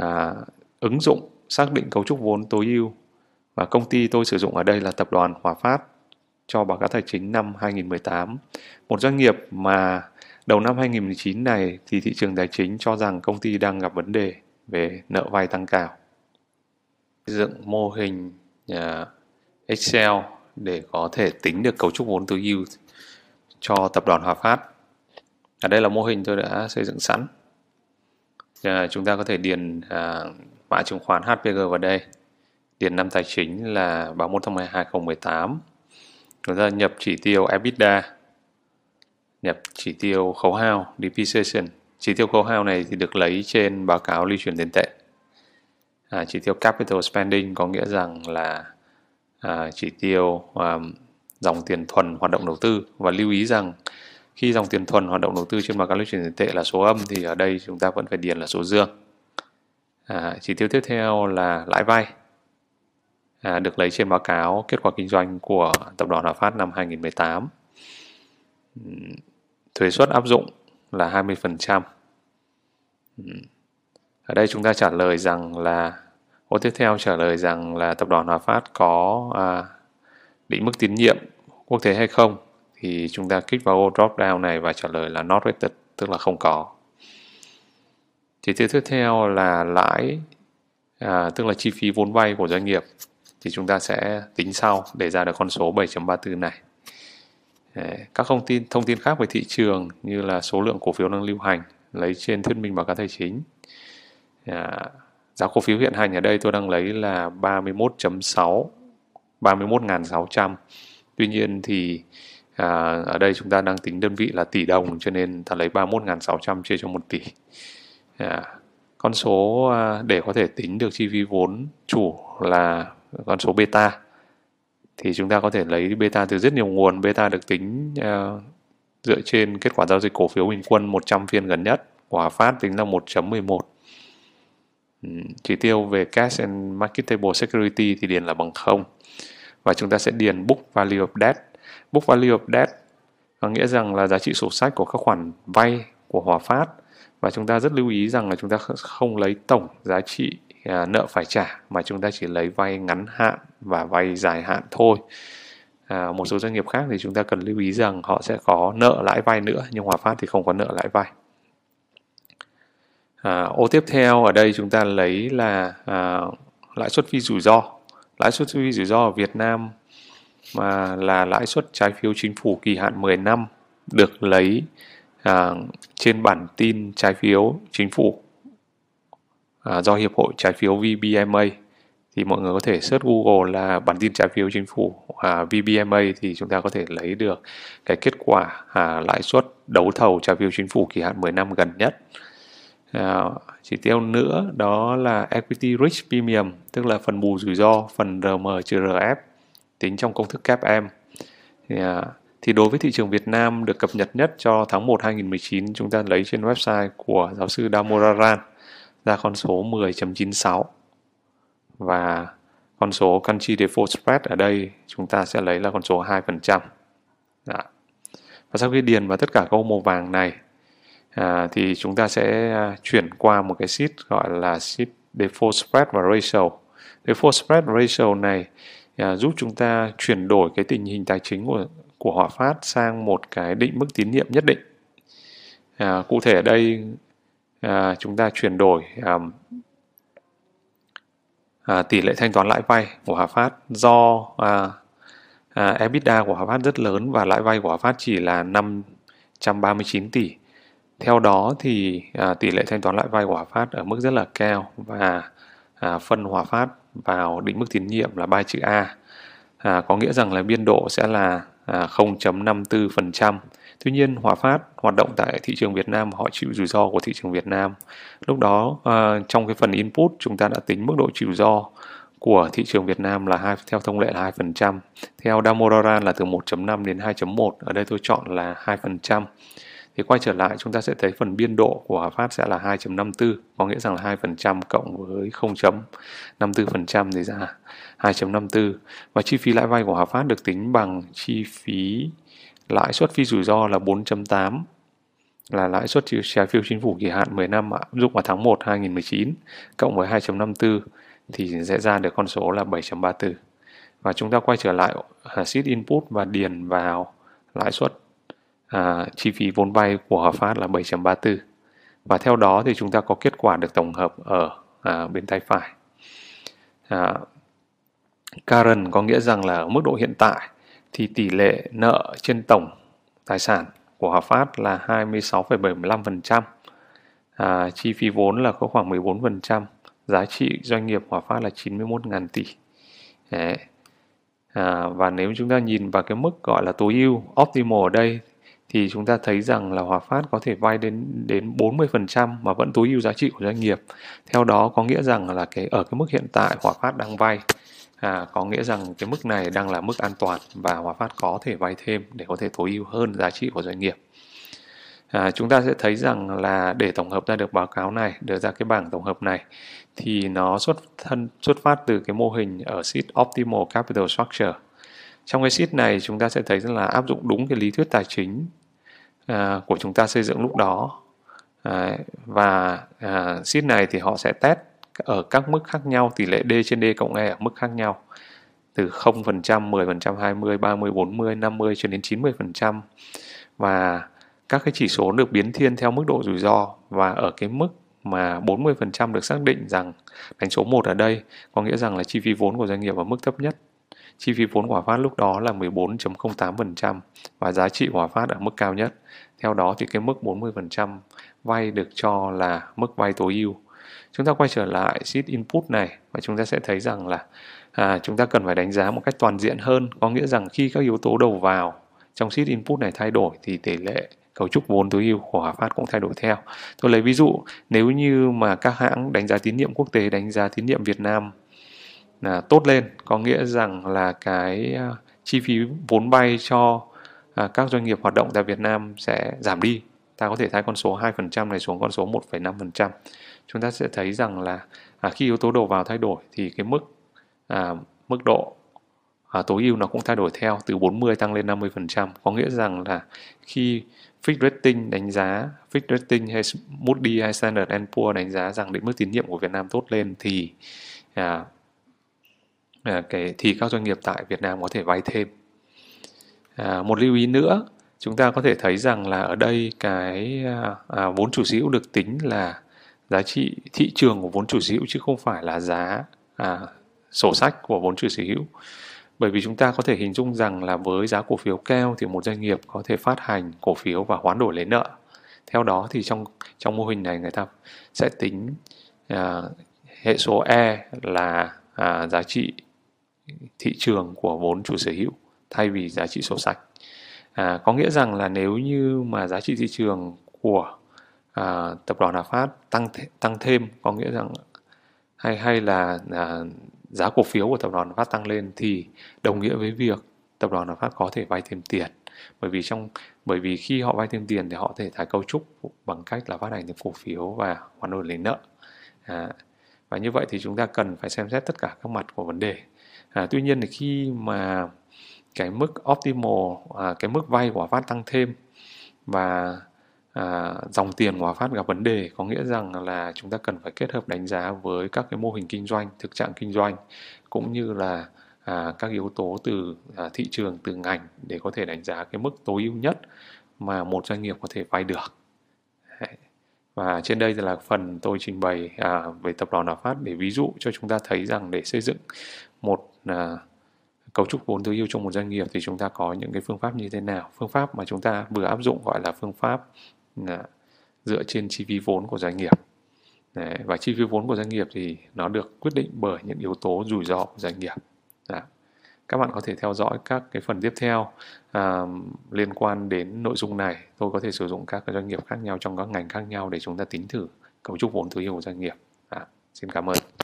à, ứng dụng xác định cấu trúc vốn tối ưu và công ty tôi sử dụng ở đây là tập đoàn Hòa Phát cho báo cáo tài chính năm 2018. Một doanh nghiệp mà đầu năm 2019 này thì thị trường tài chính cho rằng công ty đang gặp vấn đề về nợ vay tăng cao. Dựng mô hình à, Excel để có thể tính được cấu trúc vốn tối ưu cho tập đoàn Hòa Phát. Ở đây là mô hình tôi đã xây dựng sẵn. À, chúng ta có thể điền à, mã chứng khoán HPG vào đây. Điền năm tài chính là 31 tháng 12 2018. Chúng ta nhập chỉ tiêu EBITDA, nhập chỉ tiêu khấu hao depreciation. Chỉ tiêu khấu hao này thì được lấy trên báo cáo lưu chuyển tiền tệ. À, chỉ tiêu capital spending có nghĩa rằng là à, chỉ tiêu à, dòng tiền thuần hoạt động đầu tư và lưu ý rằng khi dòng tiền thuần hoạt động đầu tư trên báo cáo lưu chuyển tiền tệ là số âm thì ở đây chúng ta vẫn phải điền là số dương. À, chỉ tiêu tiếp theo là lãi vay à, được lấy trên báo cáo kết quả kinh doanh của tập đoàn Hòa Phát năm 2018. Thuế suất áp dụng là 20%. Ở đây chúng ta trả lời rằng là ô tiếp theo trả lời rằng là tập đoàn Hòa Phát có à, định mức tín nhiệm quốc tế hay không thì chúng ta kích vào ô drop down này và trả lời là not rated tức là không có. Chỉ tiêu tiếp theo là lãi à, tức là chi phí vốn vay của doanh nghiệp thì chúng ta sẽ tính sau để ra được con số 7.34 này. Các thông tin thông tin khác về thị trường như là số lượng cổ phiếu đang lưu hành lấy trên thuyết minh báo cáo tài chính. À, giá cổ phiếu hiện hành ở đây tôi đang lấy là 31.6 31.600. Tuy nhiên thì à, ở đây chúng ta đang tính đơn vị là tỷ đồng cho nên ta lấy 31.600 chia cho 1 tỷ. À, con số à, để có thể tính được chi phí vốn chủ là con số beta thì chúng ta có thể lấy beta từ rất nhiều nguồn. Beta được tính uh, dựa trên kết quả giao dịch cổ phiếu bình quân 100 phiên gần nhất. Của Phát tính là 1.11 ừ, chỉ tiêu về cash and marketable security thì điền là bằng 0 và chúng ta sẽ điền book value of debt book value of debt có nghĩa rằng là giá trị sổ sách của các khoản vay của Hòa Phát. Và chúng ta rất lưu ý rằng là chúng ta không lấy tổng giá trị À, nợ phải trả mà chúng ta chỉ lấy vay ngắn hạn và vay dài hạn thôi. À, một số doanh nghiệp khác thì chúng ta cần lưu ý rằng họ sẽ có nợ lãi vay nữa nhưng Hòa Phát thì không có nợ lãi vay. À, ô tiếp theo ở đây chúng ta lấy là à, lãi suất phi rủi ro. Lãi suất phi rủi ro ở Việt Nam mà là lãi suất trái phiếu chính phủ kỳ hạn 10 năm được lấy à, trên bản tin trái phiếu chính phủ à, do hiệp hội trái phiếu VBMA thì mọi người có thể search Google là bản tin trái phiếu chính phủ à, VBMA thì chúng ta có thể lấy được cái kết quả à, lãi suất đấu thầu trái phiếu chính phủ kỳ hạn 10 năm gần nhất. À, chỉ tiêu nữa đó là equity risk premium tức là phần bù rủi ro phần RM trừ RF tính trong công thức CAPM. Thì, à, thì đối với thị trường Việt Nam được cập nhật nhất cho tháng 1 2019 chúng ta lấy trên website của giáo sư Damoraran ra con số 10.96 và con số country default spread ở đây chúng ta sẽ lấy là con số 2%. Dạ. Và sau khi điền vào tất cả câu màu vàng này à, thì chúng ta sẽ à, chuyển qua một cái sheet gọi là sheet default spread và ratio. Default spread ratio này à, giúp chúng ta chuyển đổi cái tình hình tài chính của của Hòa Phát sang một cái định mức tín nhiệm nhất định. À, cụ thể ở đây à, chúng ta chuyển đổi à, à, tỷ lệ thanh toán lãi vay của Hòa Phát do à, à, EBITDA của Hòa Phát rất lớn và lãi vay của Hòa Phát chỉ là 539 tỷ. Theo đó thì à, tỷ lệ thanh toán lãi vay của Hòa Phát ở mức rất là cao và à, phân Hòa Phát vào định mức tín nhiệm là ba chữ A. À, có nghĩa rằng là biên độ sẽ là à, 0.54%. Tuy nhiên Hòa Phát hoạt động tại thị trường Việt Nam họ chịu rủi ro của thị trường Việt Nam. Lúc đó à, trong cái phần input chúng ta đã tính mức độ chịu rủi ro của thị trường Việt Nam là hai theo thông lệ là 2%. Theo Damodaran là từ 1.5 đến 2.1, ở đây tôi chọn là 2%. Thì quay trở lại chúng ta sẽ thấy phần biên độ của Hòa Phát sẽ là 2.54, có nghĩa rằng là 2% cộng với 0.54% thì ra 2.54. Và chi phí lãi vay của Hòa Phát được tính bằng chi phí lãi suất phi rủi ro là 4.8 là lãi suất trái phiếu chính phủ kỳ hạn 10 năm áp dụng vào tháng 1 2019 cộng với 2.54 thì sẽ ra được con số là 7.34. Và chúng ta quay trở lại à, sheet input và điền vào lãi suất à, chi phí vốn vay của Hòa Phát là 7.34. Và theo đó thì chúng ta có kết quả được tổng hợp ở à, bên tay phải. À, current có nghĩa rằng là ở mức độ hiện tại thì tỷ lệ nợ trên tổng tài sản của Hòa Phát là 26,75%. À, chi phí vốn là có khoảng 14%, giá trị doanh nghiệp Hòa Phát là 91.000 tỷ. Đấy. À, và nếu chúng ta nhìn vào cái mức gọi là tối ưu optimal ở đây thì chúng ta thấy rằng là Hòa Phát có thể vay đến đến 40% mà vẫn tối ưu giá trị của doanh nghiệp. Theo đó có nghĩa rằng là cái ở cái mức hiện tại Hòa Phát đang vay à, có nghĩa rằng cái mức này đang là mức an toàn và Hòa Phát có thể vay thêm để có thể tối ưu hơn giá trị của doanh nghiệp. À, chúng ta sẽ thấy rằng là để tổng hợp ra được báo cáo này, đưa ra cái bảng tổng hợp này thì nó xuất thân xuất phát từ cái mô hình ở sheet Optimal Capital Structure. Trong cái sheet này chúng ta sẽ thấy rằng là áp dụng đúng cái lý thuyết tài chính à, của chúng ta xây dựng lúc đó à, và à, sheet này thì họ sẽ test ở các mức khác nhau tỷ lệ D trên D cộng E ở mức khác nhau từ 0%, 10%, 20, 30, 40, 50 cho đến 90% và các cái chỉ số được biến thiên theo mức độ rủi ro và ở cái mức mà 40% được xác định rằng đánh số 1 ở đây có nghĩa rằng là chi phí vốn của doanh nghiệp ở mức thấp nhất. Chi phí vốn của Hòa Phát lúc đó là 14.08% và giá trị của Hòa Phát ở mức cao nhất. Theo đó thì cái mức 40% vay được cho là mức vay tối ưu chúng ta quay trở lại sheet input này và chúng ta sẽ thấy rằng là à, chúng ta cần phải đánh giá một cách toàn diện hơn có nghĩa rằng khi các yếu tố đầu vào trong sheet input này thay đổi thì tỷ lệ cấu trúc vốn tối ưu của Hòa Phát cũng thay đổi theo. Tôi lấy ví dụ nếu như mà các hãng đánh giá tín nhiệm quốc tế đánh giá tín nhiệm Việt Nam là tốt lên. Có nghĩa rằng là cái à, chi phí vốn vay cho à, các doanh nghiệp hoạt động tại Việt Nam sẽ giảm đi. Ta có thể thay con số 2% này xuống con số 1,5% chúng ta sẽ thấy rằng là à, khi yếu tố đầu vào thay đổi thì cái mức à, mức độ à, tối ưu nó cũng thay đổi theo từ 40 tăng lên 50% có nghĩa rằng là khi Fitch Rating đánh giá Fitch Rating hay Moody hay Standard Poor đánh giá rằng định mức tín nhiệm của Việt Nam tốt lên thì à, à, cái thì các doanh nghiệp tại Việt Nam có thể vay thêm. À, một lưu ý nữa chúng ta có thể thấy rằng là ở đây cái à, à, vốn chủ sở hữu được tính là giá trị thị trường của vốn chủ sở hữu chứ không phải là giá à, sổ sách của vốn chủ sở hữu. Bởi vì chúng ta có thể hình dung rằng là với giá cổ phiếu cao thì một doanh nghiệp có thể phát hành cổ phiếu và hoán đổi lấy nợ. Theo đó thì trong trong mô hình này người ta sẽ tính à, hệ số E là à, giá trị thị trường của vốn chủ sở hữu thay vì giá trị sổ sách. À, có nghĩa rằng là nếu như mà giá trị thị trường của à, tập đoàn Hòa Phát tăng tăng thêm có nghĩa rằng hay hay là à, giá cổ phiếu của tập đoàn Hòa Phát tăng lên thì đồng nghĩa với việc tập đoàn Hòa Phát có thể vay thêm tiền. Bởi vì trong bởi vì khi họ vay thêm tiền thì họ có thể tái cấu trúc bằng cách là phát hành thêm cổ phiếu và hoàn đổi lấy nợ. À, và như vậy thì chúng ta cần phải xem xét tất cả các mặt của vấn đề à, tuy nhiên thì khi mà cái mức optimal à, cái mức vay của Phát tăng thêm và à, dòng tiền của Phát gặp vấn đề có nghĩa rằng là chúng ta cần phải kết hợp đánh giá với các cái mô hình kinh doanh, thực trạng kinh doanh cũng như là à, các yếu tố từ à, thị trường, từ ngành để có thể đánh giá cái mức tối ưu nhất mà một doanh nghiệp có thể vay được. Và trên đây là phần tôi trình bày à, về tập đoàn Hòa Phát để ví dụ cho chúng ta thấy rằng để xây dựng một là cấu trúc vốn tối ưu trong một doanh nghiệp thì chúng ta có những cái phương pháp như thế nào? Phương pháp mà chúng ta vừa áp dụng gọi là phương pháp là dựa trên chi phí vốn của doanh nghiệp. Đấy, và chi phí vốn của doanh nghiệp thì nó được quyết định bởi những yếu tố rủi ro của doanh nghiệp. Đấy. các bạn có thể theo dõi các cái phần tiếp theo à, liên quan đến nội dung này. Tôi có thể sử dụng các doanh nghiệp khác nhau trong các ngành khác nhau để chúng ta tính thử cấu trúc vốn tối ưu của doanh nghiệp. À, xin cảm ơn.